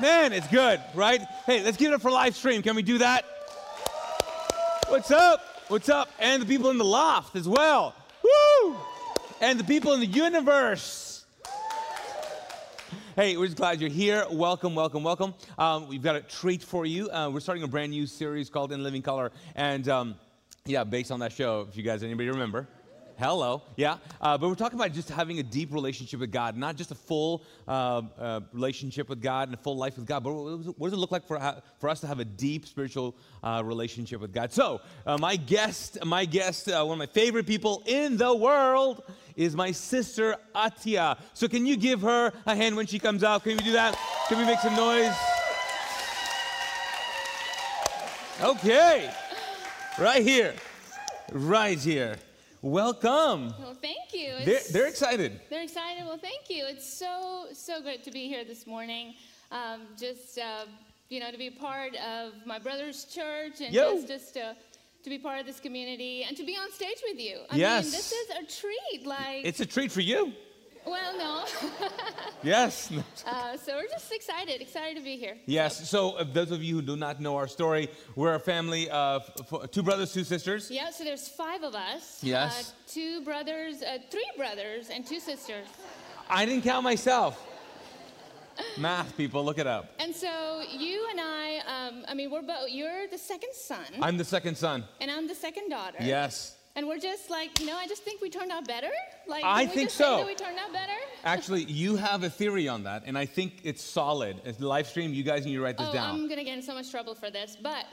Man, it's good, right? Hey, let's give it up for live stream. Can we do that? What's up? What's up? And the people in the loft as well. Woo! And the people in the universe. Hey, we're just glad you're here. Welcome, welcome, welcome. Um, we've got a treat for you. Uh, we're starting a brand new series called In Living Color. And um, yeah, based on that show, if you guys, anybody remember? Hello, yeah. Uh, but we're talking about just having a deep relationship with God, not just a full uh, uh, relationship with God and a full life with God, but what does it look like for, for us to have a deep spiritual uh, relationship with God? So, uh, my guest, my guest, uh, one of my favorite people in the world is my sister Atiya. So, can you give her a hand when she comes out? Can we do that? Can we make some noise? Okay, right here, right here. Welcome. Well, thank you. They're, they're, excited. They're excited. Well, thank you. It's so, so great to be here this morning. Um, just, uh, you know, to be part of my brother's church and Yo. just, just to, to be part of this community and to be on stage with you. I yes. mean, this is a treat. Like, it's a treat for you. Well, no. yes. Uh, so we're just excited, excited to be here. Yes. So, uh, those of you who do not know our story, we're a family of two brothers, two sisters. Yeah. So there's five of us. Yes. Uh, two brothers, uh, three brothers, and two sisters. I didn't count myself. Math people, look it up. And so you and I, um, I mean, we're both. You're the second son. I'm the second son. And I'm the second daughter. Yes. And we're just like, you know, I just think we turned out better. Like, I think just so. We turned out better. Actually, you have a theory on that, and I think it's solid. As the live stream, you guys need to write this oh, down. I'm gonna get in so much trouble for this, but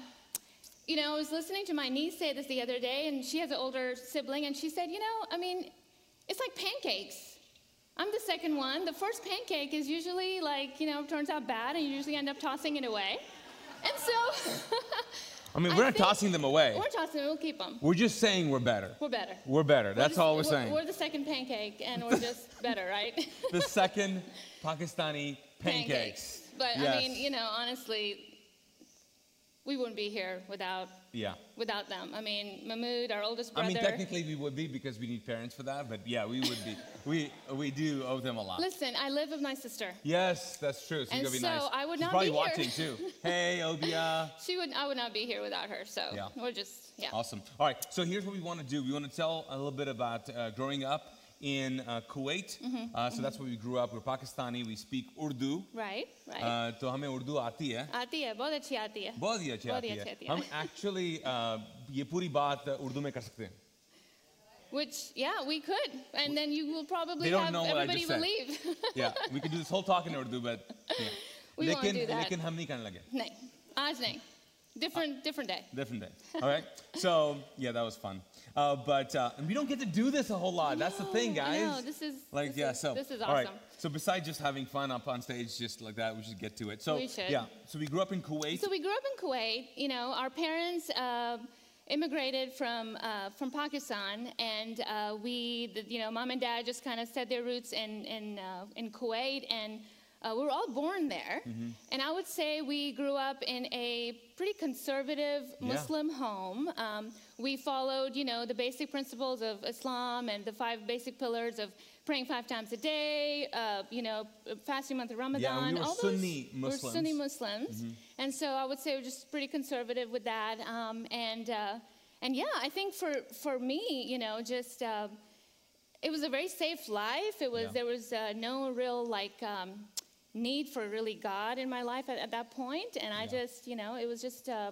you know, I was listening to my niece say this the other day, and she has an older sibling, and she said, you know, I mean, it's like pancakes. I'm the second one. The first pancake is usually like, you know, turns out bad, and you usually end up tossing it away. And so. I mean, we're I not tossing them away. We're tossing them. We'll keep them. We're just saying we're better. We're better. We're better. We're That's the, all we're, we're saying. We're the second pancake, and we're just better, right? the second Pakistani pancakes. But yes. I mean, you know, honestly, we wouldn't be here without yeah without them. I mean, Mahmood, our oldest brother. I mean, technically we would be because we need parents for that, but yeah, we would be. we we do owe them a lot. Listen, I live with my sister. Yes, that's true. So and you're gonna be so nice. I would She's not probably be watching here. too. Hey, Obia. She would. I would not be here without her. So Yeah. we're just yeah. Awesome. All right. So here's what we want to do. We want to tell a little bit about uh, growing up in uh, Kuwait. Mm-hmm, uh, so that's where we grew up. We're Pakistani. We speak Urdu. Right. Right. Uh, तो हमें उर्दू आती है आती है बहुत अच्छी आती है बहुत ही अच्छी बहुत आती ही है अच्छी आती है हम एक्चुअली ये पूरी बात उर्दू में कर सकते हैं Which, yeah, we could. And then you will probably They don't have know what I everybody just will said. leave. yeah we could do this whole talk in Urdu but yeah. We won't लेकिन do that. लेकिन हम नहीं करने लगे नहीं, आज नहीं. Different, different day. different day all right so yeah that was fun uh, but uh, and we don't get to do this a whole lot. That's the thing guys know, this is- like this yeah is- so this is all right. so besides just having fun up on stage just like that we should get to it. So We should. yeah. So we grew up in Kuwait. So we grew up in Kuwait. You know, our parents uh, immigrated from uh, from Pakistan, and uh, we, the, you know, mom and dad just kind of set their roots in in uh, in Kuwait, and uh, we were all born there. Mm-hmm. And I would say we grew up in a pretty conservative Yeah. Muslim home. Um, we followed, you know, the basic principles of Islam and the five basic pillars of praying five times a day, uh, you know, fasting month of Ramadan. Yeah, were all Sunni those, We're Sunni Muslims. Muslims, and so I would say we're just pretty conservative with that. Um, and uh, and yeah, I think for for me, you know, just uh, it was a very safe life. It was Yeah. there was uh, no real like um, need for really God in my life at, at that point, and I just you know it was just. Uh,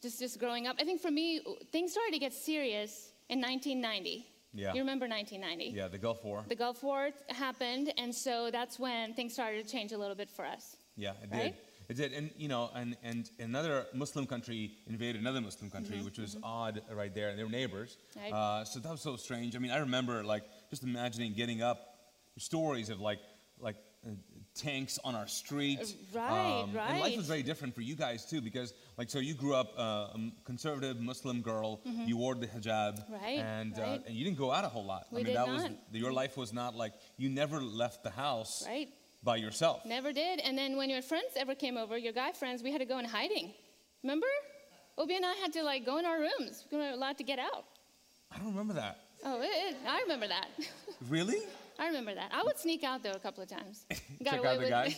just just growing up. I think for me, things started to get serious in 1990. Yeah. You remember 1990? Yeah, the Gulf War. The Gulf War happened, and so that's when things started to change a little bit for us. Yeah, it Right? did. It did, and you know, and and another Muslim country invaded another Muslim country, which was odd right there, and they were neighbors. Right. Uh, so that was so strange. I mean, I remember like just imagining getting up, stories of like like uh, tanks on our street. Uh, right, And life was very different for you guys too, because like so you grew up uh, a conservative Muslim girl. You wore the hijab. Right, and uh, and you didn't go out a whole lot. We I mean, did that was not. your life was not like you never left the house Right. by yourself. Never did. And then when your friends ever came over, your guy friends, we had to go in hiding. Remember? Obi and I had to like go in our rooms. We weren't allowed to get out. I don't remember that. Oh, it, it, I remember that. Really? I remember that. I would sneak out though a couple of times. Got Check away out the with guy.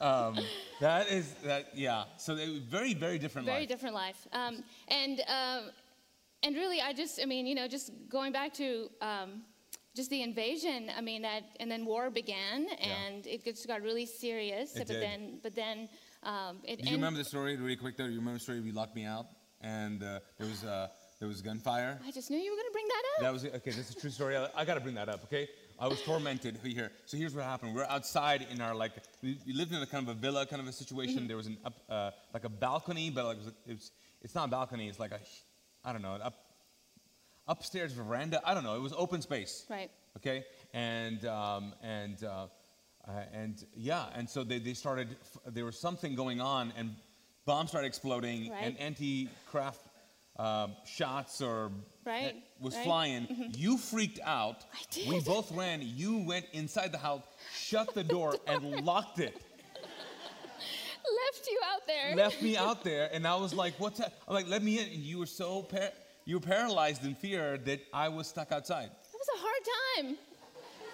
um, that is that. Yeah. So they very very different life. very life. different life. Um, and um, and really, I just, I mean, you know, just going back to um, just the invasion. I mean, that and then war began, and it just got really serious. It but did. then, but then, um, it. Do you remember the story really quick though? You remember the story? We locked me out, and uh, there was uh, there was gunfire. I just knew you were going to bring that up. That was okay. This is a true story. I, I got to bring that up. Okay. I was tormented here. So here's what happened. We're outside in our like we, we lived in a kind of a villa kind of a situation. There was an up uh, like a balcony, but like it was, it was it's not a balcony. It's like a I don't know an up upstairs veranda. I don't know. It was open space. Right. Okay. And um, and uh, uh, and yeah. And so they they started. f- There was something going on, and bombs started exploding, right. and anti-craft um, shots or Right, was right. flying. You freaked out. I did. We both ran. You went inside the house, shut the door, and locked it. Left you out there. Left me out there, and I was like, "What's that?" I'm like, "Let me in." And you were so par- you were paralyzed in fear that I was stuck outside. That was a hard time.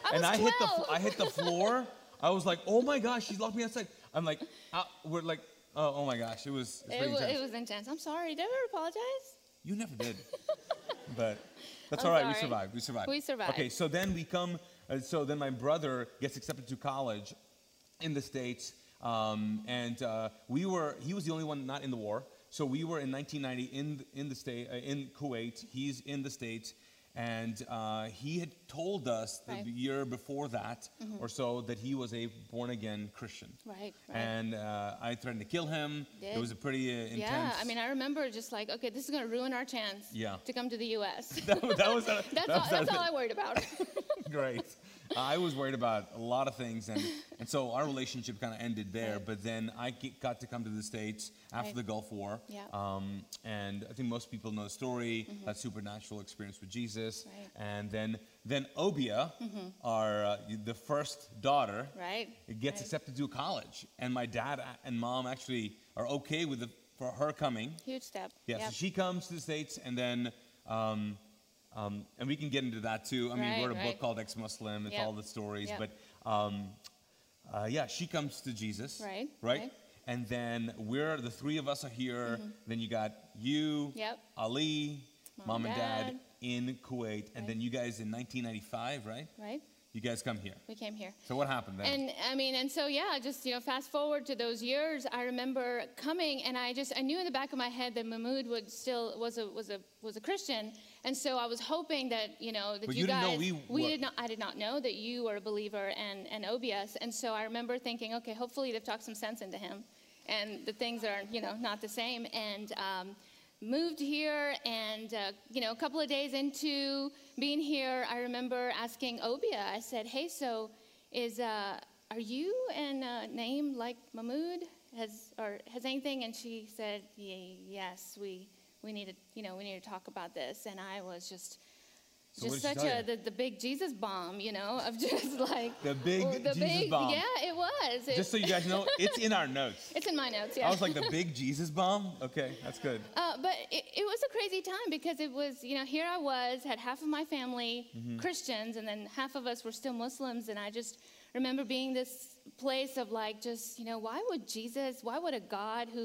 I and was I hit the 12. I hit the floor. I was like, "Oh my gosh, she's locked me outside." I'm like, uh, "We're like, oh, oh my gosh, it was." It was, It was, intense. it was intense. I'm sorry. Did I ever apologize? You never did. but that's I'm all right. We survived. We survived. We survived. Okay, so then we come. Uh, so then my brother gets accepted to college in the states, um, and uh, we were. He was the only one not in the war. So we were in 1990 in in the state uh, in Kuwait. He's in the states. And uh, he had told us the Right. Mm-hmm. year before that or so that he was a born again Christian. Right, right. And uh, I threatened to kill him. It was a pretty uh, intense. Yeah, I mean, I remember just like, okay, this is going to ruin our chance Yeah. to come to the U.S. that, that was a, that's that all, that's all I worried about. Great. I was worried about a lot of things, and, and so our relationship kind of ended there. Right. But then I got to come to the States after Right. the Gulf War. Yeah. Um, and I think most people know the story, that supernatural experience with Jesus. Right. And then, then Obia, our, uh, the first daughter, right? gets accepted to college. And my dad and mom actually are okay with the, for her coming. Huge step. Yeah, Yep. so she comes to the States, and then, um, um, and we can get into that too. I mean, Right, we wrote a book called Ex Muslim, it's Yep. all the stories, Yep. but um, uh, yeah, she comes to Jesus. Right, Right? right. And then we're, the three of us are here. Then you got you, Mm-hmm. Yep. Ali, Mom mom, and and dad, dad. in Kuwait. And then you guys in 1995, right? right? You guys come here. We came here. So what happened then? And I mean, and so yeah, just you know, fast forward to those years. I remember coming, and I just I knew in the back of my head that Mahmoud would still was a was a was a Christian, and so I was hoping that you know that But you, you guys we were- did not I did not know that you were a believer and and OBS, and so I remember thinking, okay, hopefully they've talked some sense into him, and the things are you know not the same, and. Um, moved here and uh, you know a couple of days into being here i remember asking obia i said hey so is uh, are you and uh, name like mahmood has or has anything? And she said "Ye- yes we we need to you know we need to talk about this and i was just So just such a the, the big jesus bomb you know of just like The big the Jesus big, bomb. yeah it was It- Just so you guys know, it's in our notes. it's in my notes yeah I was like, the big Jesus bomb? Okay, that's good. Uh, but it, it was a crazy time because it was, you know, here I was, had half of my family Mm-hmm. Christians, and then half of us were still Muslims. And I just remember being this place of like, just, you know, why would Jesus, why would a God who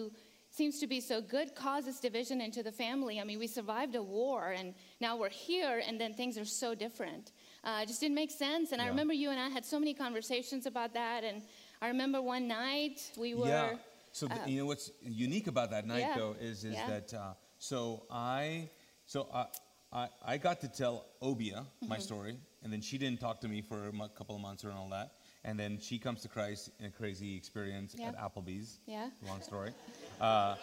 seems to be so good causes division into the family? I mean, we survived a war, and now we're here, and then things are so different. Uh, it just didn't make sense. And I remember you and I had so many conversations about that. And I remember one night we were. Yeah. So th- you know what's unique about that night yeah, though is is yeah. that uh, so I so I, I I got to tell Obia my Mm-hmm. story, and then she didn't talk to me for a couple of months or all that, and then she comes to Christ in a crazy experience Yeah. at Applebee's. Yeah. Long story. Uh,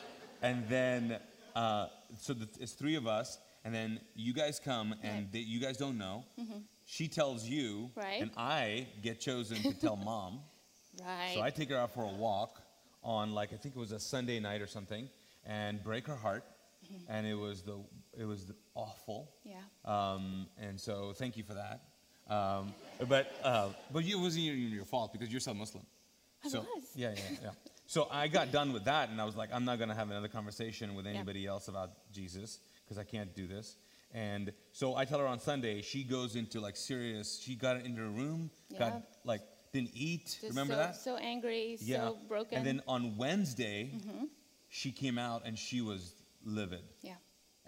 and then uh, so the, it's three of us, and then you guys come, and Right. they, you guys don't know. Mhm. She tells you, Right. and I get chosen to tell mom. Right. So I take her out for a walk on like I think it was a Sunday night or something, and break her heart, Mm-hmm. and it was the it was the awful. yeah. Um, and so thank you for that. Um, but uh, but it wasn't your, your fault because you're still Muslim. I so, was. Yeah, yeah, yeah. So I got done with that, and I was like, I'm not gonna have another conversation with anybody else about Jesus because I can't do this. And so I tell her on Sunday, she goes into like serious. She got into her room, Yeah. got like didn't eat. Just Remember so, that? So angry, Yeah. so broken. And then on Wednesday, she came out and she was livid. yeah.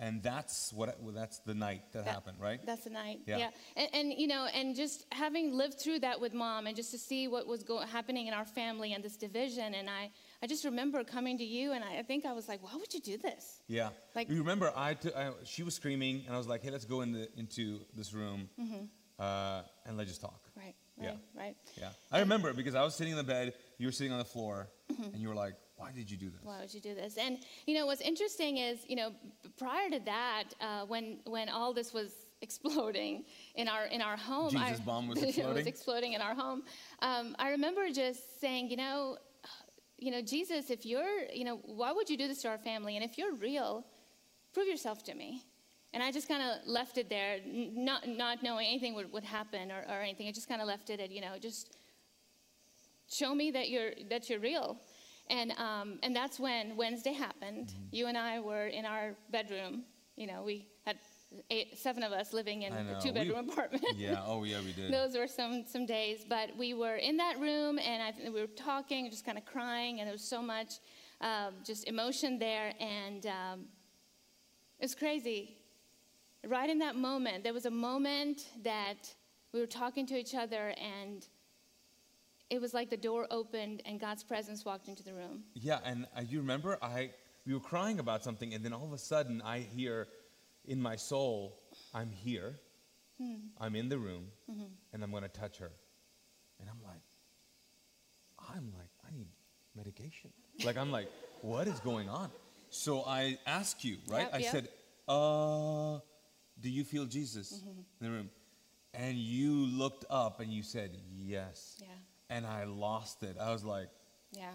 And that's what well, that's the night that, That- happened, right? That's the night. Yeah. Yeah. And, and you know, and just having lived through that with mom, and just to see what was go- happening in our family and this division, and I, I just remember coming to you, and I, I think I was like, why would you do this? yeah. like- you remember I, t- I she was screaming and I was like, "Hey, let's go in the, into this room uh, and let's just talk." Right. Yeah. Right. Right. Yeah. I remember because I was sitting in the bed, you were sitting on the floor, Mm-hmm. and you were like, "Why did you do this?" Why would you do this? And you know, what's interesting is, you know, prior to that, uh, when when all this was exploding in our in our home, I- Jesus bomb was exploding? was exploding in our home. Um, I remember just saying, you know, you know, Jesus, if you're, you know, why would you do this to our family? And if you're real, prove yourself to me. And I just kind of left it there, not not knowing anything would, would happen or, or anything. I just kind of left it at, you know, just show me that you're that you're real and um, and that's when wednesday happened Mm-hmm. you and i were in our bedroom you know we had eight seven of us living in a two bedroom We- apartment Yeah. Oh yeah, we did. those were some some days but we were in that room and I, we were talking just kind of crying and there was so much um, just emotion there and um, it was crazy right in that moment there was a moment that we were talking to each other and it was like the door opened and god's presence walked into the room Yeah, and uh, you remember I we were crying about something, and then all of a sudden I hear in my soul, "I'm here, I'm in the room, and I'm going to touch her," and I'm like, I'm like, I need medication. Like I'm like, what is going on? So I ask you, right? Yep, I yep. said, uh, do you feel Jesus in the room? And you looked up and you said, yes. Yeah. And I lost it. I was like, yeah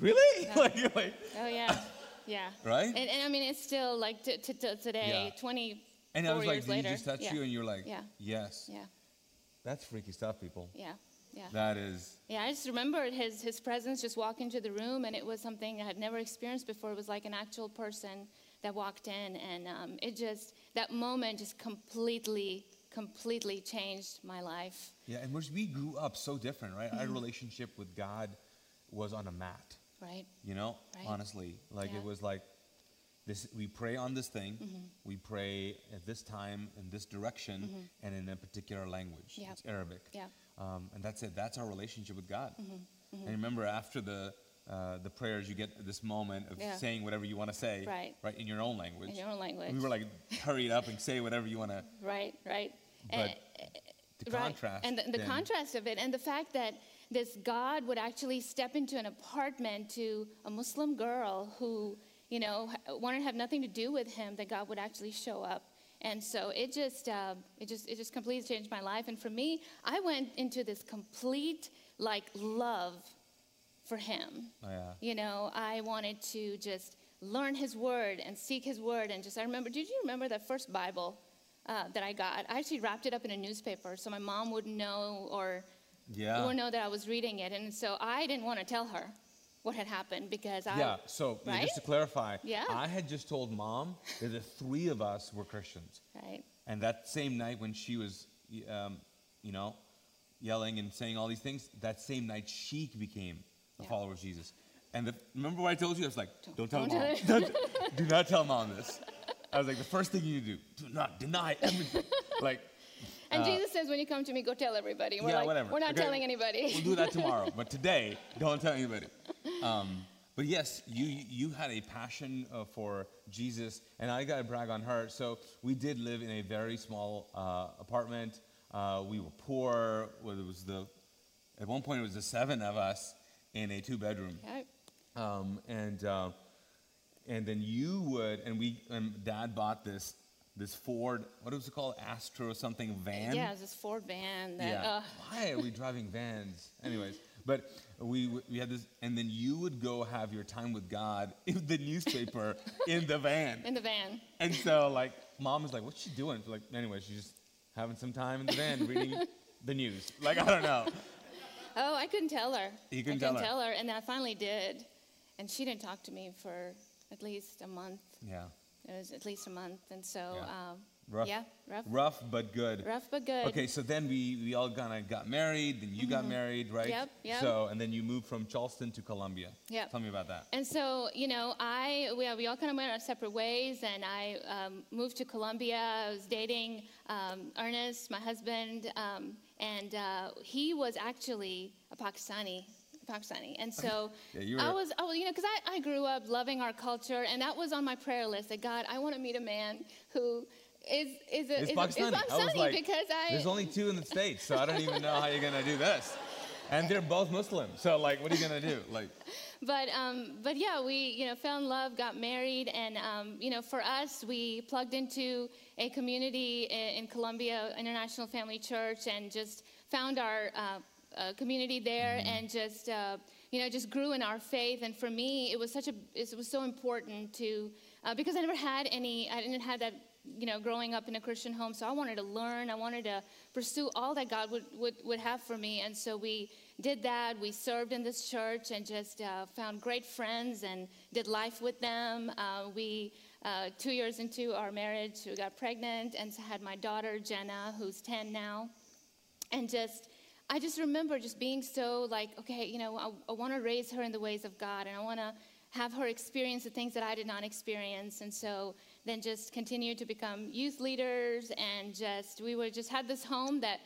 really? Yeah. like, you're like, oh yeah yeah Right? and, and i mean it's still like t- t- t- today Yeah. 20 and I was like, did later he just touch yeah. you? And you're like, Yeah. yes. yeah That's freaky stuff, people. yeah yeah That is, Yeah, I just remembered his, his presence just walk into the room, and it was something I had never experienced before. It was like an actual person that walked in, and um, it just, that moment just completely, completely changed my life. yeah. And we grew up so different, right? Mm-hmm. Our relationship with God was on a mat. Right? You know, Right. honestly, like Yeah. it was like this. We pray on this thing. Mm-hmm. We pray at this time in this direction and in a particular language. Yeah. It's Arabic. Yeah. Um, and that's it. That's our relationship with God. Mm-hmm. And remember, after the uh, the prayers, you get this moment of Yeah. saying whatever you want to say, Right. Right in your own language. In your own language. We were like, hurry it up and say whatever you want to. Right, right. But And- the eh, eh, eh, right. contrast. And the, the contrast of it, and the fact that this God would actually step into an apartment to a Muslim girl who, you know, wanted to have nothing to do with him, that God would actually show up. And so it just, uh, it just, it just completely changed my life. And for me, I went into this complete like love for him. Oh, yeah. You know, I wanted to just learn his word and seek his word. And just, I remember, did you remember that first Bible uh, that I got? I actually wrapped it up in a newspaper so my mom wouldn't know or Yeah. wouldn't know that I was reading it. And so I didn't want to tell her what had happened because I. Yeah, so yeah, just to clarify, Yeah. I had just told mom that the three of us were Christians. Right. And that same night when she was, um, you know, yelling and saying all these things, that same night she became a Yeah. follower of Jesus. And the, remember what I told you? I was like, don't, tell don't mom. tell Don't- do not tell mom this. I was like, the first thing you do, do not deny everything. like, And Jesus says, when you come to me, go tell everybody. We're Uh, yeah, like, whatever. we're not Okay, telling anybody. We'll do that tomorrow. but today, don't tell anybody. Um, but yes, you you had a passion uh, for Jesus, and I gotta brag on her. So we did live in a very small uh, apartment. Uh, we were poor. Well, it was the at one point it was the seven of us in a two bedroom, Yeah. um, and uh, and then you would and we and Dad bought this this Ford. What was it called? Astro or something van. Yeah, it was this Ford van that, Yeah. uh, Why are we driving vans? Anyways, but we we had this, and then you would go have your time with God in the newspaper in the van. in the van. And so like, mom was like, "What's she doing?" Like, anyway, she's just having some time in the van reading the news. Like, I don't know. Oh, I couldn't tell her. You couldn't I tell couldn't her. tell her, and I finally did. And she didn't talk to me for at least a month. Yeah. It was at least a month, and so Yeah. um, Rough. yeah, rough, Rough but good. rough but good. Okay, so then we, we all kind of got married, then you got married, right? Yep, yep. So, and then you moved from Charleston to Columbia. Yeah. Tell me about that. And so, you know, I we, we all kind of went our separate ways, and I um, moved to Columbia. I was dating um, Ernest, my husband, um, and uh, he was actually a Pakistani. Pakistani, and so Yeah, you I were- was, I was, you know, because I, I grew up loving our culture, and that was on my prayer list. That God, I want to meet a man who is is a, It's is, Pakistani. is I was like, because I there's only two in the states, so I don't even know how you're gonna do this. And they're both Muslim, so like, what are you gonna do? Like, but um, but yeah, we you know fell in love, got married, and um, you know for us, we plugged into a community in, in Columbia International Family Church, and just found our uh, uh, community there, and just uh, you know just grew in our faith. And for me, it was such a it was so important to uh, because I never had any, I didn't have that. You know, growing up in a Christian home, so I wanted to learn. I wanted to pursue all that God would, would, would have for me. And so we did that. We served in this church and just uh, found great friends and did life with them. Uh, we, uh, two years into our marriage, we got pregnant and had my daughter, Jenna, who's 10 now. And just, I just remember just being so like, okay, you know, I, I want to raise her in the ways of God and I want to have her experience the things that I did not experience. And so then just continue to become youth leaders and just, we would just had this home that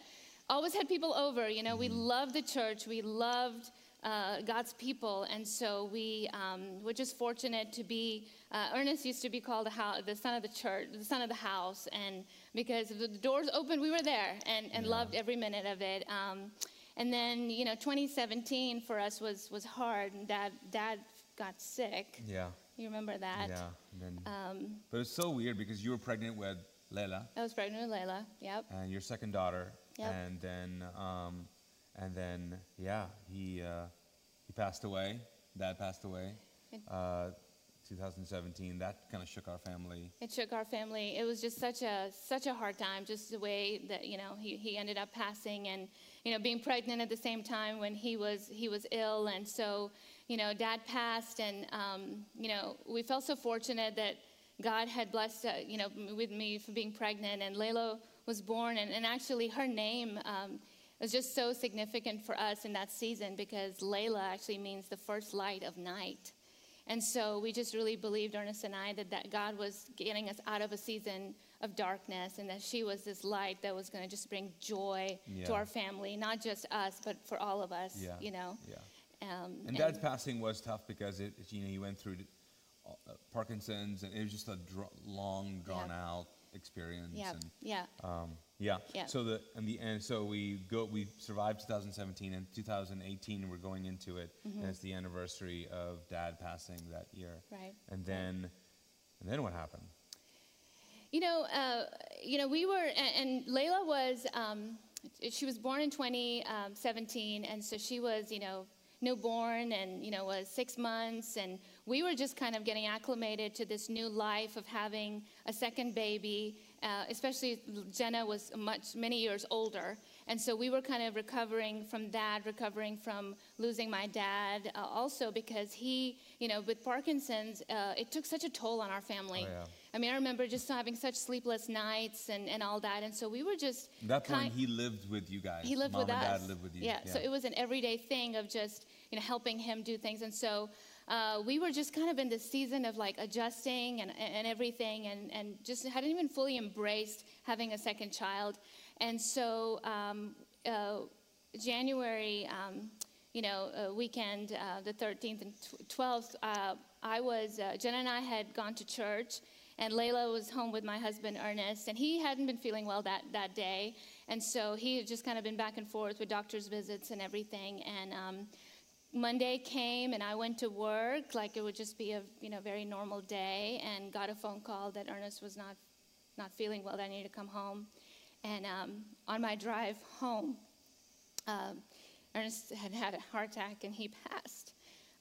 always had people over. You know, we loved the church, we loved uh, God's people, and so we um, were just fortunate to be. Uh, Ernest used to be called the, hou- the son of the church, the son of the house, and because the doors opened, we were there and, and loved every minute of it. Um, and then, you know, 2017 for us was was hard. And Dad, Dad got sick. yeah, You remember that? yeah. And then, Um, but it's so weird because you were pregnant with Layla I was pregnant with Layla. Yep. and your second daughter, Yep. and then, um, and then, yeah, he uh, he passed away. Dad passed away. Uh, 2017. That kind of shook our family. It shook our family. It was just such a such a hard time, just the way that you know he, he ended up passing, and you know being pregnant at the same time when he was he was ill, and so you know Dad passed, and um, you know we felt so fortunate that God had blessed uh, you know with me for being pregnant, and Layla was born, and, and actually her name. Um, was just so significant for us in that season because Layla actually means the first light of night. And so we just really believed, Ernest and I, that, that God was getting us out of a season of darkness and that she was this light that was going to just bring joy Yeah. to our family, not just us, but for all of us, Yeah. you know. Yeah. Um, And Dad's passing was tough because it, you know, he went through uh, Parkinson's, and it was just a dr- long, drawn out experience. yeah, And, yeah, um, yeah. Yeah. So the in the end, so we go. We survived 2017, and 2018 we're going into it, Mm-hmm. and it's the anniversary of Dad passing that year. Right, And then, and then what happened? You know, uh, you know, we were, and, and Layla was, um, she was born in 2017, and so she was, you know, newborn and, you know, was six months, and we were just kind of getting acclimated to this new life of having a second baby, uh, especially Jenna was much, many years older. And so we were kind of recovering from that, recovering from losing my dad, uh, also because he, you know, with Parkinson's, uh, it took such a toll on our family. Oh, yeah. I mean, I remember just having such sleepless nights and, and all that. And so we were just. That's kind- he lived with you guys. he lived Mom with and us. Dad lived with you. Yeah, so it was an everyday thing of just, you know, helping him do things. And so uh, we were just kind of in this season of like adjusting and, and everything and, and just hadn't even fully embraced having a second child. And so um, uh, January um, you know, uh, weekend, uh, the 13th and tw- 12th, uh, I was, uh, Jenna and I had gone to church, and Layla was home with my husband Ernest, and he hadn't been feeling well that, that day. And so he had just kind of been back and forth with doctor's visits and everything. And um, Monday came, and I went to work like it would just be a you know very normal day, and got a phone call that Ernest was not not feeling well. That I needed to come home. And um, on my drive home, um, Ernest had had a heart attack, and he passed.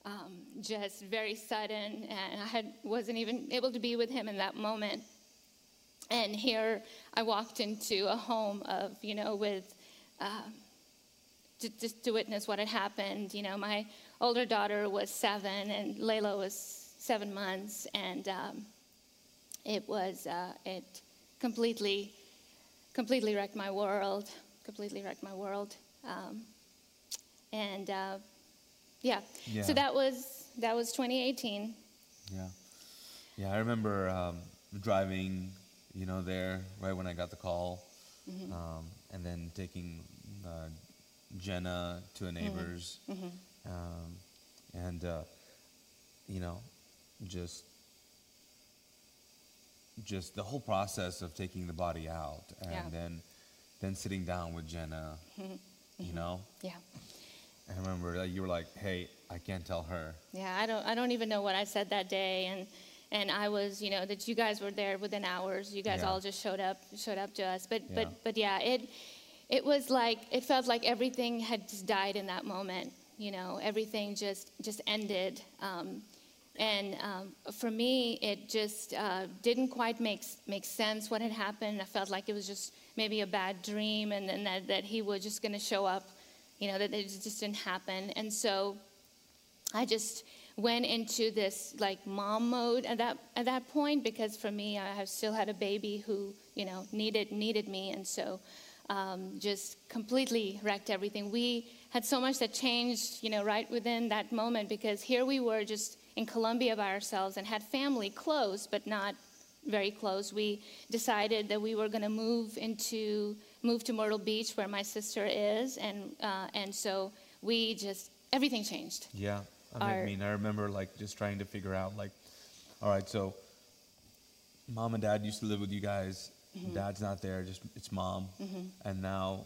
Um, just very sudden, and I had, wasn't even able to be with him in that moment. And here I walked into a home of, you know, with to, just to witness what had happened. You know, my older daughter was seven, and Layla was seven months, and um, it was uh, it completely, completely wrecked my world. Completely wrecked my world. Um, and uh, yeah. Yeah. so that was that was 2018. Yeah. Yeah, I remember um, driving, you know, there right when I got the call, um, and then taking uh, Jenna to a neighbor's, um, and uh, you know, just just the whole process of taking the body out, and Yeah. then then sitting down with Jenna, you know. Yeah. I remember that you were like, "Hey, I can't tell her." Yeah, I don't I don't even know what I said that day and and I was, you know, that you guys were there within hours. You guys Yeah. all just showed up showed up to us. But Yeah. but but yeah, it it was like it felt like everything had just died in that moment. You know, everything just just ended. Um, and um, for me, it just uh, didn't quite make make sense what had happened. I felt like it was just maybe a bad dream, and then that, that he was just going to show up. You know, that it just didn't happen. And so I just went into this like mom mode at that at that point because for me I still had a baby who you know needed needed me and so um, just completely wrecked everything. We had so much that changed you know right within that moment because here we were just in Columbia by ourselves and had family close but not very close. We decided that we were going to move into move to Myrtle Beach where my sister is and uh, and so we just everything changed. Yeah. I mean, I Our- mean, I remember like just trying to figure out like, all right, so mom and dad used to live with you guys. Mm-hmm. Dad's not there, just it's mom. And now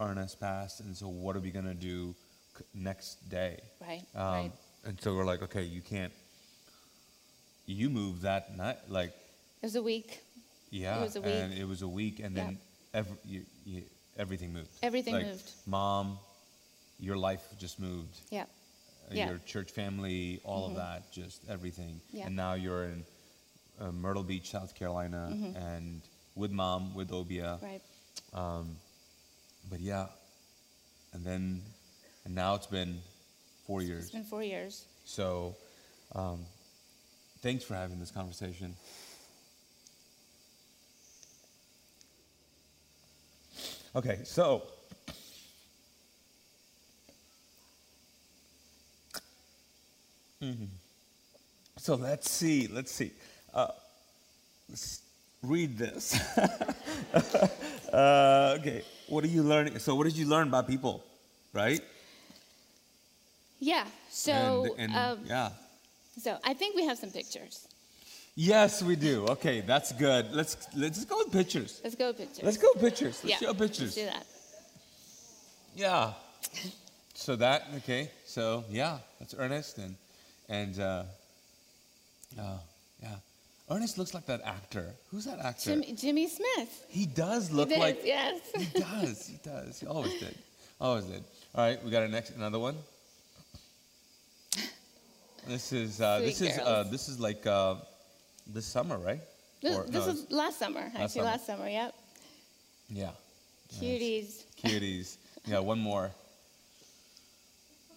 Ernest passed, and so what are we gonna do c- next day? Right, Um, right. And so we're like, okay, you can't. You moved that night, like It was a week. yeah, It was a week. and it was a week, and Yeah. then every, you, you, everything moved. Everything Like, moved. Mom, your life just moved Yeah. uh, Yeah. your church family, all of that, just everything. Yeah. And now you're in uh, Myrtle Beach, South Carolina, and with mom, with Obia. Mm-hmm. Right. But yeah, and then, and now it's been four years. It's been four years. So, um, thanks for having this conversation. Okay, so. Mhm. So let's see, let's see. Uh, let's read this. uh, okay, what are you learning? So, what did you learn about people, right? Yeah. So, and, and um, yeah. so I think we have some pictures. Yes, we do. Okay, that's good. Let's let's go with pictures. Let's go with pictures. Let's go with pictures. Let's yeah. show pictures. Let's do that. Yeah. So that okay. So yeah, that's Ernest and and uh, uh, yeah. Ernest looks like that actor. Who's that actor? Jimmy, Jimmy Smits. He does look He did, like. yes. He does. He does. He always did. Always did. All right, we got a next another one. This is uh, this is uh, this is like uh, this summer, right? This, Or- this no, was last summer. Actually, summer. last summer. Yep. yeah. Cuties. Cuties. Yeah, one more.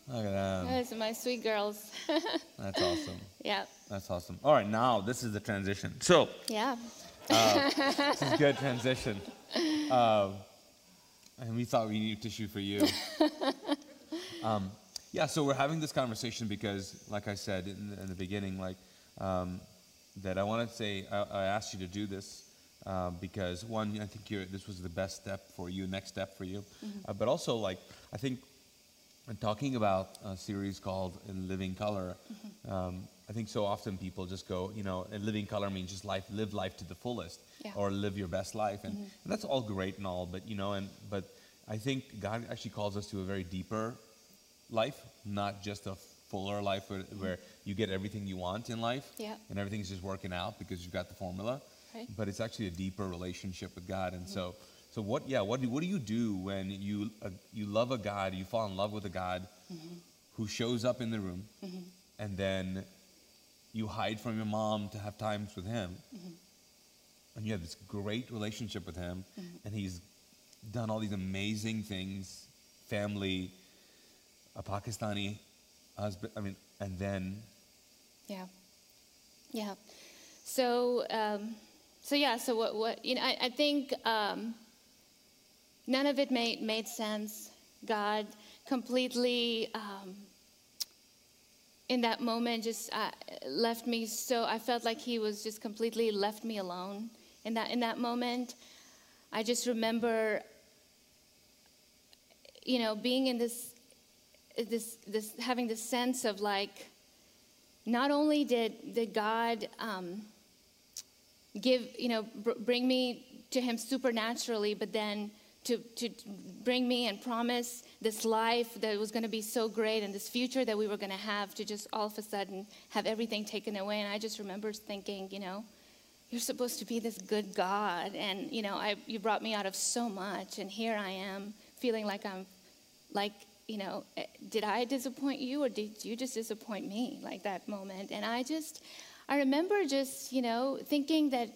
Look at them. Those are my sweet girls. That's awesome. Yeah. That's awesome. All right, now this is the transition. So Yeah. this is a good transition. Um, and we thought we needed tissue for you. um, yeah, so we're having this conversation because, like I said in the, in the beginning, like um, that I want to say I, I asked you to do this uh, because one, I think you're, this was the best step for you, next step for you, uh, but also like I think talking about a series called In Living Color. Mm-hmm. Um, I think so often people just go, you know, in living color means just life, live life to the fullest, Yeah. or live your best life, and, mm-hmm. and that's all great and all. But you know, and but I think God actually calls us to a very deeper life, not just a fuller life where, mm-hmm. where you get everything you want in life, Yeah. and everything's just working out because you've got the formula. Right. But it's actually a deeper relationship with God, and so. Mm-hmm. So what? Yeah. What do what do you do when you uh, you love a God, you fall in love with a God who shows up in the room, and then you hide from your mom to have times with him, and you have this great relationship with him, and he's done all these amazing things, family, a Pakistani husband. I mean, and then Yeah. Yeah. So, um, so yeah. So what? What? You know, I, I think um, none of it made made sense. God completely um, in that moment just uh, left me so. I felt like He was just completely left me alone in that in that moment. I just remember, you know, being in this this this having this sense of like not only did, did God um, give, you know, br- bring me to Him supernaturally, but then to, to bring me and promise this life that was going to be so great and this future that we were going to have to just all of a sudden have everything taken away. And I just remember thinking, you know, you're supposed to be this good God. And, you know, I, you brought me out of so much. And here I am feeling like I'm like you know eh, did i disappoint you or did you just disappoint me like that moment and i just i remember just you know thinking that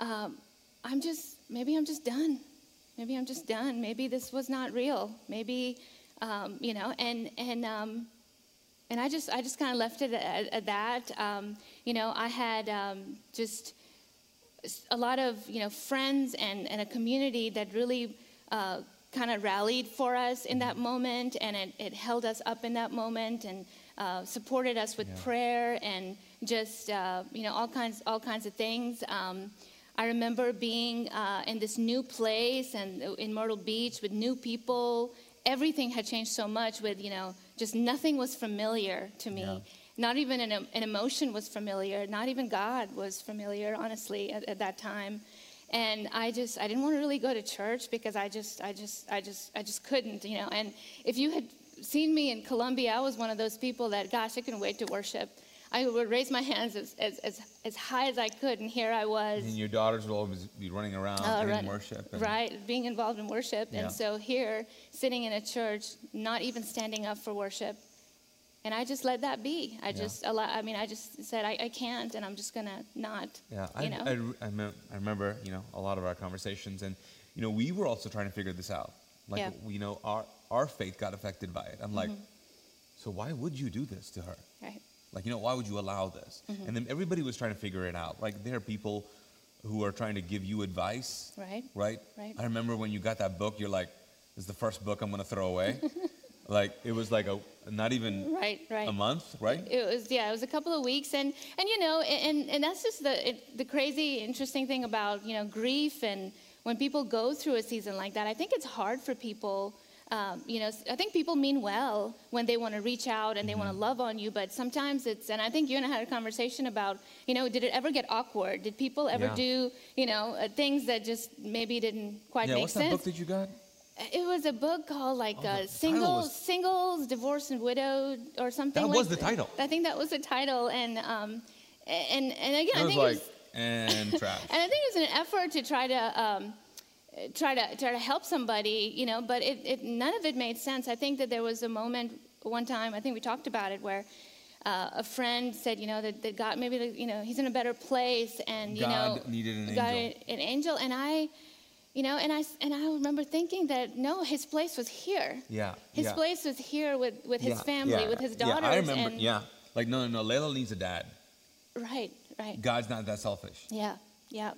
um, i'm just maybe i'm just done maybe i'm just done. Maybe this was not real. Maybe um, you know and and um, and i just i just kind of left it at, at that. Um, you know i had um, just a lot of you know friends and, and a community that really uh, kind of rallied for us in that moment and it, it held us up in that moment and uh, supported us with Yeah. prayer and just uh, you know all kinds all kinds of things. Um, i remember being uh, in this new place and in myrtle beach with new people. Everything had changed so much with you know just nothing was familiar to me. Yeah. not even an, an emotion was familiar. Not even god was familiar honestly at, at that time. And i just i didn't want to really go to church because i just i just i just i just couldn't you know. And if you had seen me in columbia i was one of those people that gosh i couldn't wait to worship i would raise my hands as, as, as, as high as i could and here i was and your daughters will always be running around uh, in run- worship. And, right, being involved in worship. Yeah. And so here, sitting in a church, not even standing up for worship. And I just let that be. I Yeah. just allow, I mean, I just said, I, I can't, and I'm just going to not. Yeah, I, you know? I, I, mem- I remember, you know, a lot of our conversations, and you know, we were also trying to figure this out. Like, Yeah. Mm-hmm. you know, our our faith got affected by it. I'm like, so why would you do this to her? Right. Like, you know, why would you allow this? Mm-hmm. And then everybody was trying to figure it out. Like, there are people who are trying to give you advice, Right. right? Right. I remember when you got that book, you're like, this is the first book I'm going to throw away. like, it was like a not even Right, right. a month, right? It was yeah, it was a couple of weeks, and and you know, and and that's just the it, the crazy, interesting thing about you know grief and when people go through a season like that. I think it's hard for people. Um, you know, I think people mean well when they want to reach out and they want to love on you, but sometimes it's. And I think you and I had a conversation about, you know, did it ever get awkward? Did people ever Yeah. do, you know, uh, things that just maybe didn't quite yeah, make what's sense? that book that you got? It was a book called like Oh, uh, singles, was- singles, divorced and widowed, or something. That like was the title. I think that was the title, and um, and and again, I think like, it was, and trash. and I think it was an effort to try to um, try to try to help somebody, you know. But it, it none of it made sense. I think that there was a moment one time. I think we talked about it where. Uh, a friend said, you know, that, that God maybe, the- you know, he's in a better place, and you God know, needed an God angel. an angel, and I, you know, and I and I remember thinking that no, his place was here. Yeah. His yeah. place was here with, with his Yeah, family, yeah, with his daughters. yeah. I remember. and, yeah. Like no, no, no. Layla needs a dad. Right, right. God's not that selfish. Yeah, yeah.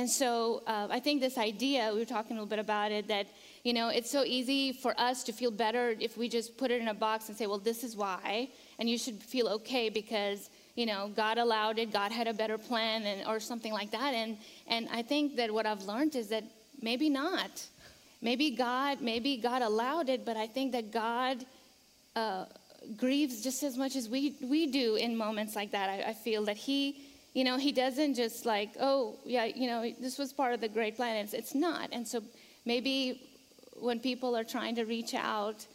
And so uh, I think this idea, we were talking a little bit about it, that, you know, it's so easy for us to feel better if we just put it in a box and say, well, this is why, and you should feel okay because, you know, God allowed it, God had a better plan, and, or something like that. And, and I think that what I've learned is that maybe not. maybe God, maybe God allowed it, but I think that God uh, grieves just as much as we, we do in moments like that. I, I feel that He, you know, He doesn't just like, oh, yeah, you know, this was part of the great plan. It's, it's not. And so maybe when people are trying to reach out,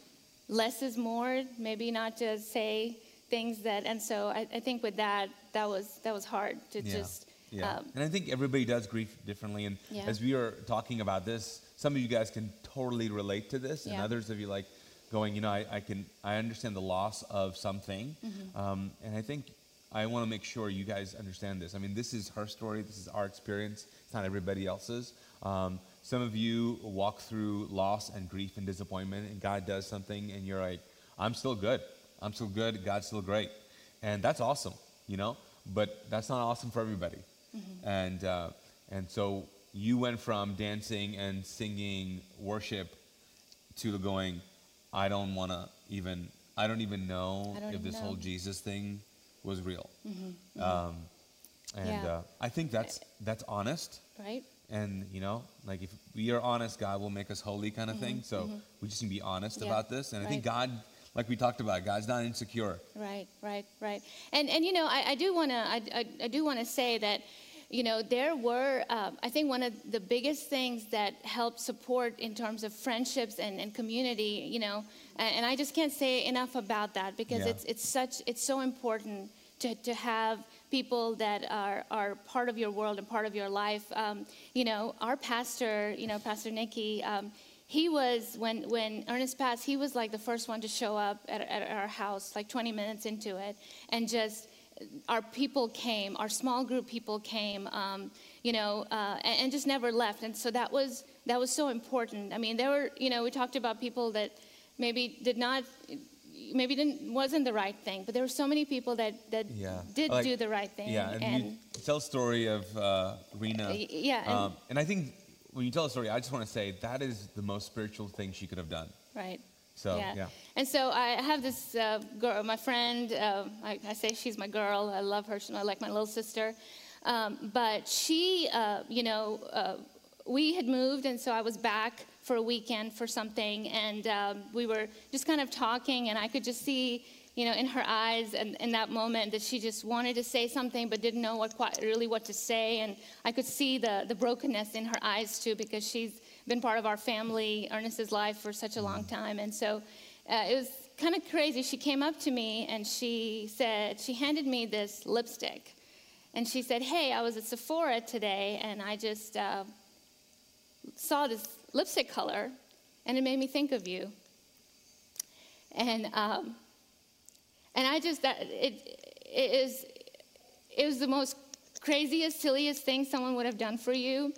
less is more, maybe not just say things that, and so I, I think with that, that was, that was hard to Yeah. just, Yeah. um, and I think everybody does grief differently. And Yeah. as we are talking about this, some of you guys can totally relate to this, and Yeah. others of you like going, you know, I, I can, I understand the loss of something. Mm-hmm. Um, and I think I want to make sure you guys understand this. I mean, this is her story, this is our experience, it's not everybody else's. Um, some of you walk through loss and grief and disappointment, and God does something, and you're like, I'm still good. I'm still good. God's still great. And that's awesome, you know? But that's not awesome for everybody. And, uh, and so you went from dancing and singing worship to going, I don't want to even, I don't even know don't if this know. whole Jesus thing was real. Um, and Yeah. uh, I think that's, that's honest. right? And, you know, like if we are honest, God will make us holy kind of thing. So we just need to be honest Mm-hmm. Yeah, about this. And I think. God, like we talked about, God's not insecure. Right, right, right. And and you know, I, I do want to I, I, I do want to say that, you know, there were um, I think one of the biggest things that helped support in terms of friendships and, and community. You know, and, and I just can't say enough about that because Yeah. it's it's such it's so important to, to have people that are, are part of your world and part of your life. Um, you know, our pastor, you know, Pastor Nikki, um, he was, when, when Ernest passed, he was like the first one to show up at, at our house, like 20 minutes into it, and just, our people came, our small group people came, um, you know, uh, and, and just never left. And so that was, that was so important. I mean, there were, you know, we talked about people that maybe did not, maybe didn't, wasn't the right thing, but there were so many people that, that Yeah. did Like- do the right thing. Yeah, and, you tell story of uh, Rena. Yeah, and- um, and I think when you tell a story, I just want to say that is the most spiritual thing she could have done. Right. So, yeah. And so I have this uh, girl, my friend. Uh, I, I say she's my girl. I love her. She's like my little sister. Um, but she, uh, you know, uh, we had moved, and so I was back for a weekend for something, and um, we were just kind of talking, and I could just see, you know, in her eyes, and in that moment, that she just wanted to say something, but didn't know what quite really what to say, and I could see the the brokenness in her eyes too, because she's been part of our family, Ernest's life for such a long time, and so uh, it was kind of crazy. She came up to me and she said, she handed me this lipstick. And she said, Hey, I was at Sephora today and I just uh, saw this lipstick color and it made me think of you. And, um, and I just, that, it, it, is, it was the most craziest, silliest thing someone would have done for you.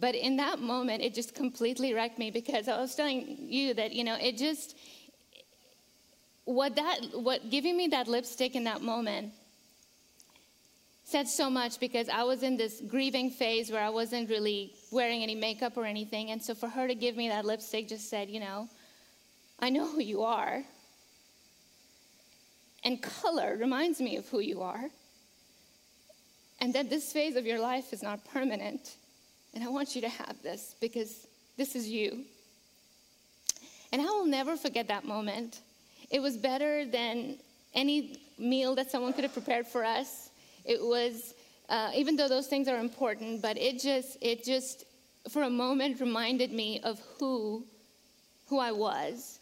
But in that moment, it just completely wrecked me because I was telling you that, you know, it just, what that, what giving me that lipstick in that moment said so much because I was in this grieving phase where I wasn't really wearing any makeup or anything. And so for her to give me that lipstick just said, you know, I know who you are. And color reminds me of who you are. And that this phase of your life is not permanent. And I want you to have this because this is you. And I will never forget that moment. It was better than any meal that someone could have prepared for us. It was, uh, even though those things are important, but it just, it just, for a moment, reminded me of who, who I was.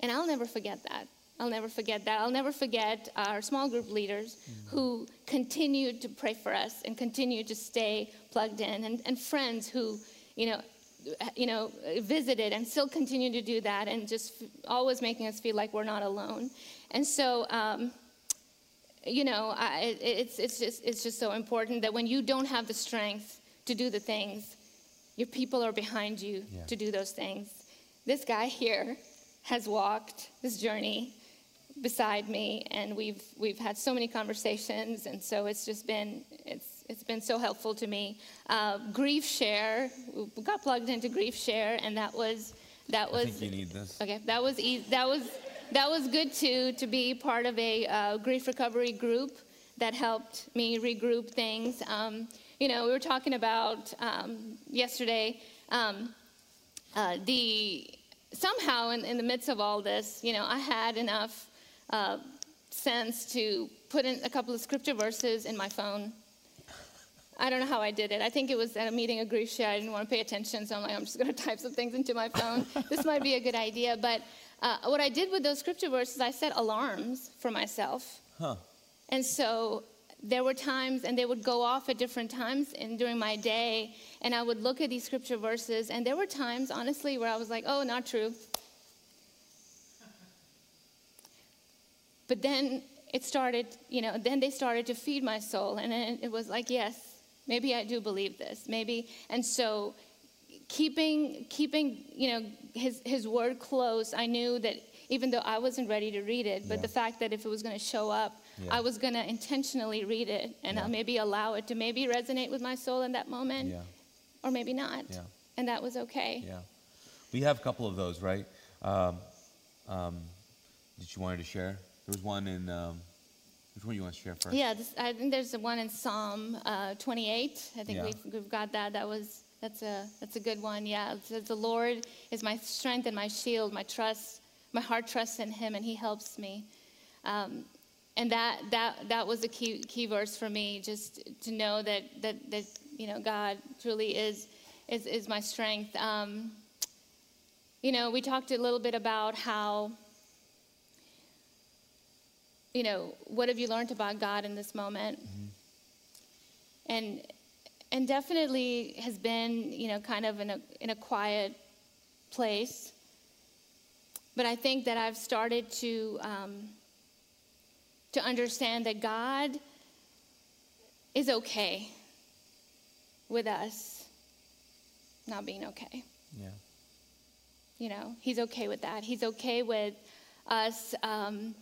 And I'll never forget that. I'll never forget that. I'll never forget our small group leaders who continued to pray for us and continued to stay plugged in, and, and friends who, you know, you know, visited and still continue to do that, and just f- always making us feel like we're not alone. And so, um, you know, I, it, it's it's just it's just so important that when you don't have the strength to do the things, your people are behind you Yeah. to do those things. This guy here has walked this journey beside me and we've we've had so many conversations and so it's just been it's it's been so helpful to me uh, GriefShare we got plugged into GriefShare and that was that I was think you need this. Okay, that was easy. That was that was good too to be part of a uh, grief recovery group that helped me regroup things. Um, you know, we were talking about um, yesterday. Um, uh, the somehow in, in the midst of all this, you know, I had enough uh, sense to put in a couple of scripture verses in my phone. I don't know how I did it. I think it was at a meeting of GriefShare. I didn't want to pay attention, so I'm like, I'm just going to type some things into my phone. this might be a good idea. But uh, what I did with those scripture verses, I set alarms for myself. Huh. And so there were times, and they would go off at different times in, during my day, and I would look at these scripture verses, and there were times, honestly, where I was like, oh, not true. But then it started, you know, then they started to feed my soul, and then it was like, yes, maybe I do believe this, maybe. And so keeping, keeping, you know, his, his word close, I knew that even though I wasn't ready to read it, but Yeah. the fact that if it was going to show up, Yeah. I was going to intentionally read it and Yeah. maybe allow it to maybe resonate with my soul in that moment, Yeah. or maybe not. And that was okay. Yeah. We have a couple of those, right? Um, um, that you wanted to share? There was one in, um, which one you want to share first? Yeah, this, I think there's the one in Psalm uh, 28. I think Yeah. we've, we've got that. That was that's a that's a good one. Yeah, it says, "The Lord is my strength and my shield, my trust, my heart trusts in Him, and He helps me." Um, and that that that was a key key verse for me, just to know that that that you know God truly is is is my strength. Um, you know, we talked a little bit about how you know, what have you learned about God in this moment? And and definitely has been, you know, kind of in a in a quiet place. But I think that I've started to um, to understand that God is okay with us not being okay. Yeah. You know, he's okay with that. He's okay with us um,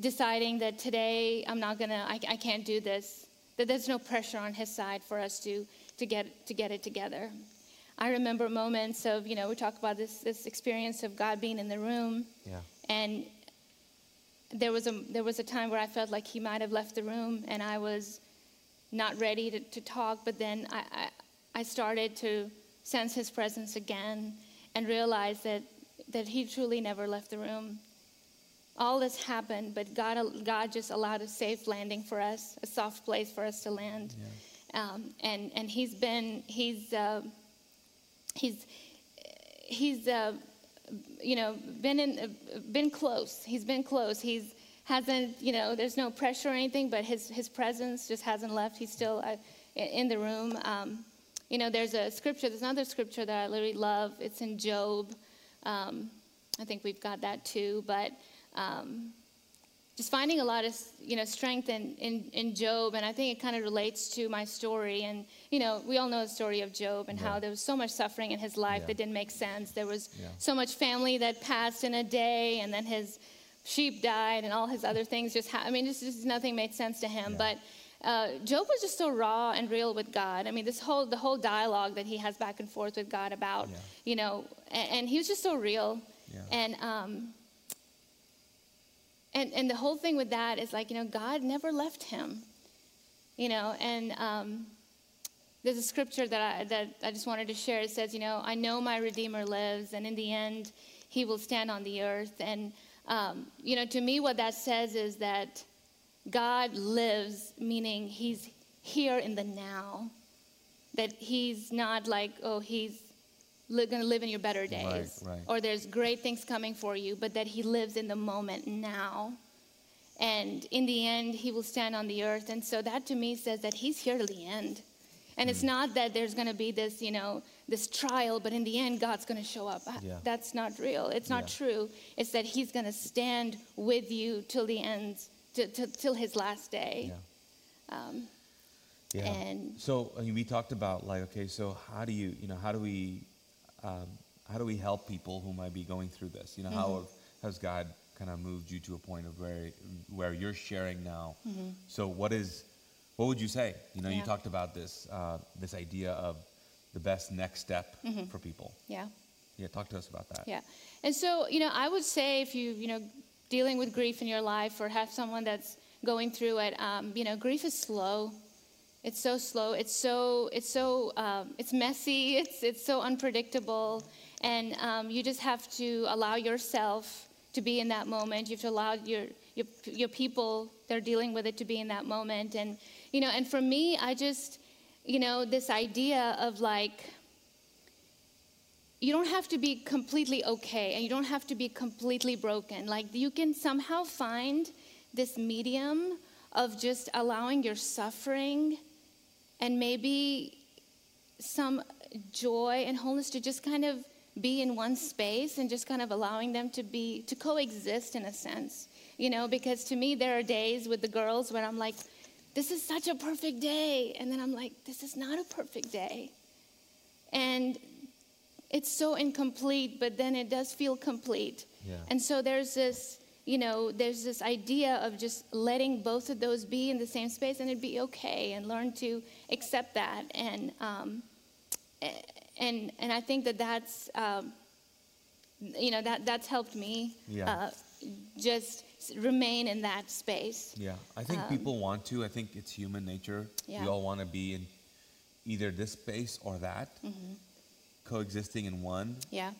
deciding that today I'm not gonna, I, I can't do this. That there's no pressure on his side for us to to get to get it together. I remember moments of, you know, we talk about this this experience of God being in the room, Yeah. and there was a there was a time where I felt like he might have left the room, and I was not ready to, to talk. But then I, I I started to sense his presence again, and realize that that he truly never left the room. All this happened, but God God just allowed a safe landing for us, a soft place for us to land. Um, and and he's been he's uh, he's he's uh, you know been in uh, been close. He's been close. He's hasn't you know there's no pressure or anything but his his presence just hasn't left. He's still uh, in- in the room. Um, you know there's a scripture there's another scripture that i literally love. It's in Job. Um, i think we've got that too but um, just finding a lot of you know strength in, in, in Job and i think it kind of relates to my story and you know we all know the story of Job and how there was so much suffering in his life Yeah. that didn't make sense there was Yeah. so much family that passed in a day and then his sheep died and all his other things just ha- i mean just, just nothing made sense to him Yeah. but uh, Job was just so raw and real with god i mean this whole the whole dialogue that he has back and forth with god about Yeah. you know and, and he was just so real Yeah. and um, and and the whole thing with that is like you know God never left him, you know. And um, there's a scripture that I that I just wanted to share. It says, you know, I know my Redeemer lives, and in the end, He will stand on the earth. And um, you know, to me, what that says is that God lives, meaning He's here in the now. That He's not like, oh, He's going to live in your better days, right. or there's great things coming for you, but that He lives in the moment now. And in the end, He will stand on the earth. And so that to me says that He's here to the end. And it's not that there's going to be this, you know, this trial, but in the end, God's going to show up. Yeah. That's not real. It's not Yeah. true. It's that He's going to stand with you till the end, to, to, till His last day. Yeah. Um, Yeah. And- so I mean, we talked about like, okay, so how do you, you know, how do we, um, how do we help people who might be going through this? You know, how has God kind of moved you to a point of where where you're sharing now? So what is, what would you say? You know, you talked about this uh, this idea of the best next step for people. yeah. Yeah, talk to us about that. Yeah. And so, you know, I would say if you, you know, dealing with grief in your life or have someone that's going through it, um, you know, grief is slow. It's so slow. It's so, it's so, um, it's messy. It's, it's so unpredictable. And um, you just have to allow yourself to be in that moment. You have to allow your, your, your people they're dealing with it to be in that moment. And, you know, and for me, I just, you know, this idea of like, you don't have to be completely okay and you don't have to be completely broken. Like, you can somehow find this medium of just allowing your suffering and maybe some joy and wholeness to just kind of be in one space and just kind of allowing them to be to coexist in a sense you know because to me there are days with the girls when i'm like this is such a perfect day and then i'm like this is not a perfect day and it's so incomplete but then it does feel complete Yeah. and so there's this you know there's this idea of just letting both of those be in the same space and it'd be okay and learn to accept that and um, and and I think that that's um, you know that that's helped me Yeah. uh, just remain in that space. Yeah, I think people want to. I think it's human nature. Yeah. We all want to be in either this space or that, coexisting in one. Yeah,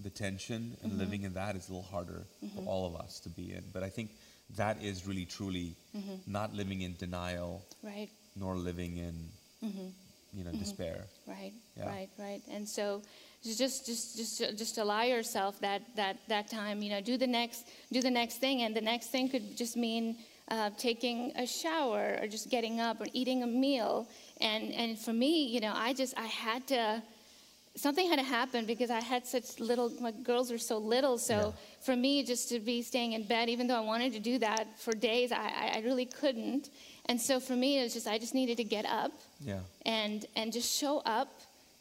The tension and mm-hmm. living in that is a little harder for mm-hmm. all of us to be in. But I think that is really truly mm-hmm. not living in denial right, nor living in, you know, despair. right, Yeah. right, right. And so just just just just allow yourself that that that time. You know, do the next do the next thing, and the next thing could just mean. Uh, taking a shower or just getting up or eating a meal and and for me you know i just i had to something had to happen because I had such little, my girls were so little. So Yeah. for me, just to be staying in bed, even though I wanted to do that for days, I, I- I really couldn't. And so for me, it was just, I just needed to get up Yeah. and, and just show up,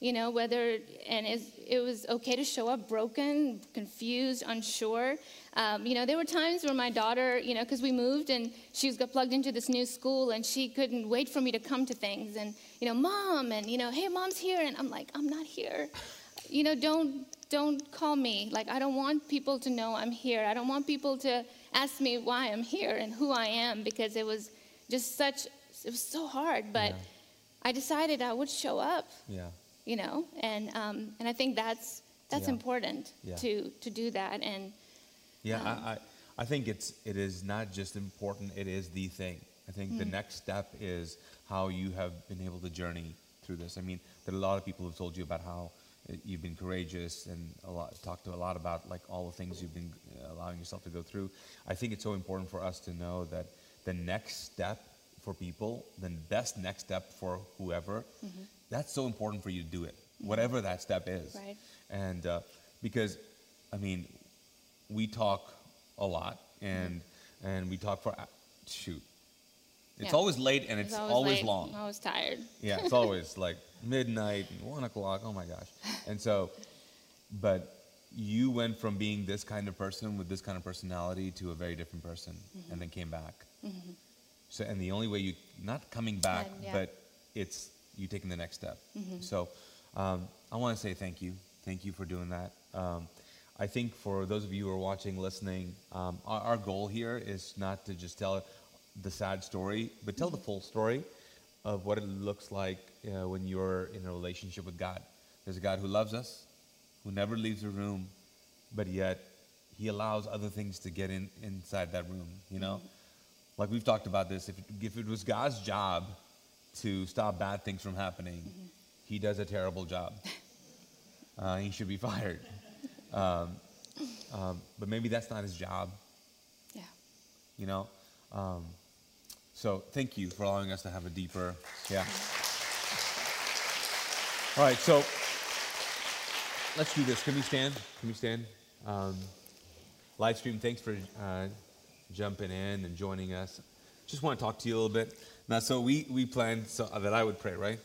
you know, whether, and it, it was okay to show up broken, confused, unsure. Um, you know, there were times where my daughter, you know, because we moved and she was got plugged into this new school and she couldn't wait for me to come to things and, you know, mom and, you know, hey, mom's here. And I'm like, I'm not here. You know, don't, don't call me. Like, I don't want people to know I'm here. I don't want people to ask me why I'm here and who I am because it was just such, it was so hard. But Yeah. I decided I would show up Yeah. You know and um, and I think that's that's Yeah. important Yeah. to to do that and Yeah, Um, I, I, I think it's it is not just important; it is the thing. I think Hmm. the next step is how you have been able to journey through this. I mean, there are a lot of people who've told you about how uh, you've been courageous and a lot talked to a lot about like all the things you've been uh, allowing yourself to go through. I think it's so important for us to know that the next step for people, then best next step for whoever, mm-hmm. that's so important for you to do it, mm-hmm. whatever that step is. Right. And uh, because, I mean, we talk a lot and mm-hmm. and we talk for uh, shoot. It's Yeah. always late and it's, always, late, long. I was tired. yeah it's always like midnight and one o'clock. Oh my gosh. And so but you went from being this kind of person with this kind of personality to a very different person Mm-hmm. and then came back so and the only way you not coming back And, yeah. but it's you taking the next step Mm-hmm. so um, i want to say thank you thank you for doing that um, i think for those of you who are watching listening um, our, our goal here is not to just tell the sad story but tell the Mm-hmm. full story of what it looks like uh, when you're in a relationship with god there's a god who loves us who never leaves a room but yet he allows other things to get in inside that room you know like we've talked about this if it, if it was god's job to stop bad things from happening he does a terrible job. Uh, he should be fired. Um, um, but maybe that's not his job. Yeah. you know? Um, so thank you for allowing us to have a deeper yeah. All right so let's do this. Can we stand? Can we stand? Um, live stream thanks for uh, jumping in and joining us just want to talk to you a little bit now so we we planned so that i would pray right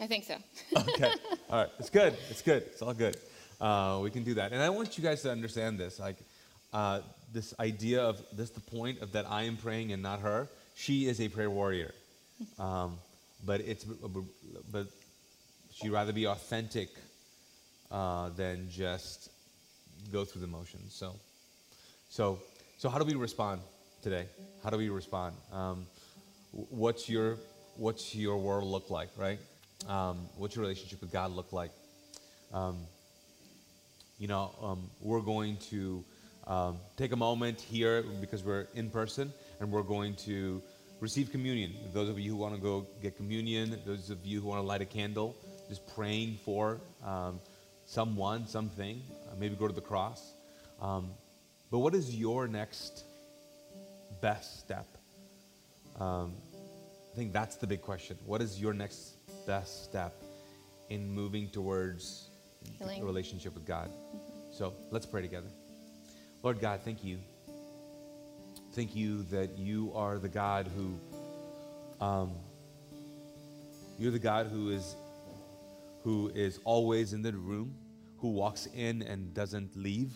I think so. okay. All right. It's good. It's good. It's all good. Uh, we can do that. And I want you guys to understand this. Like, uh, this idea of this, the point of that I am praying and not her. She is a prayer warrior. Um, but it's, but she'd rather be authentic uh, than just go through the motions. So, so, so how do we respond today? How do we respond? Um, what's your what's your world look like, right? Um, what's your relationship with God look like? Um, you know, um, we're going to um, take a moment here because we're in person and we're going to receive communion. Those of you who want to go get communion, those of you who want to light a candle, just praying for um, someone, something, uh, maybe go to the cross. Um, but what is your next best step? Um, I think that's the big question. What is your next best step in moving towards Healing. a relationship with God? So let's pray together. Lord God, thank you. Thank you that you are the God who, um, you're the God who is, who is always in the room, who walks in and doesn't leave.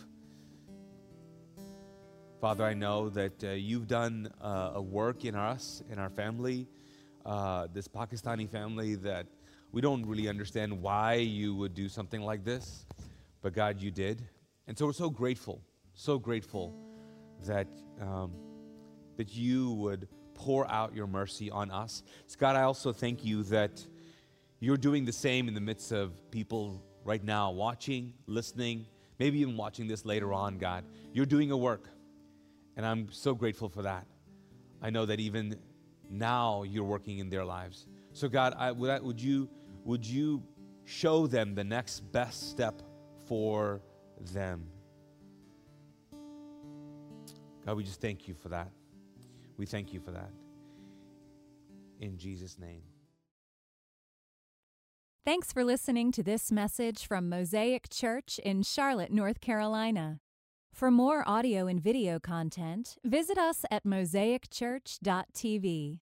Father, I know that uh, you've done uh, a work in us, in our family, uh, this Pakistani family, that we don't really understand why you would do something like this, but God, you did. And so we're so grateful, so grateful that, um, that you would pour out your mercy on us. God, I also thank you that you're doing the same in the midst of people right now watching, listening, maybe even watching this later on, God. You're doing a work. And I'm so grateful for that. I know that even now you're working in their lives. So God, I, would, I, would you would you show them the next best step for them? God, we just thank you for that. We thank you for that. In Jesus' name. Thanks for listening to this message from Mosaic Church in Charlotte, North Carolina. For more audio and video content, visit us at mosaicchurch.tv.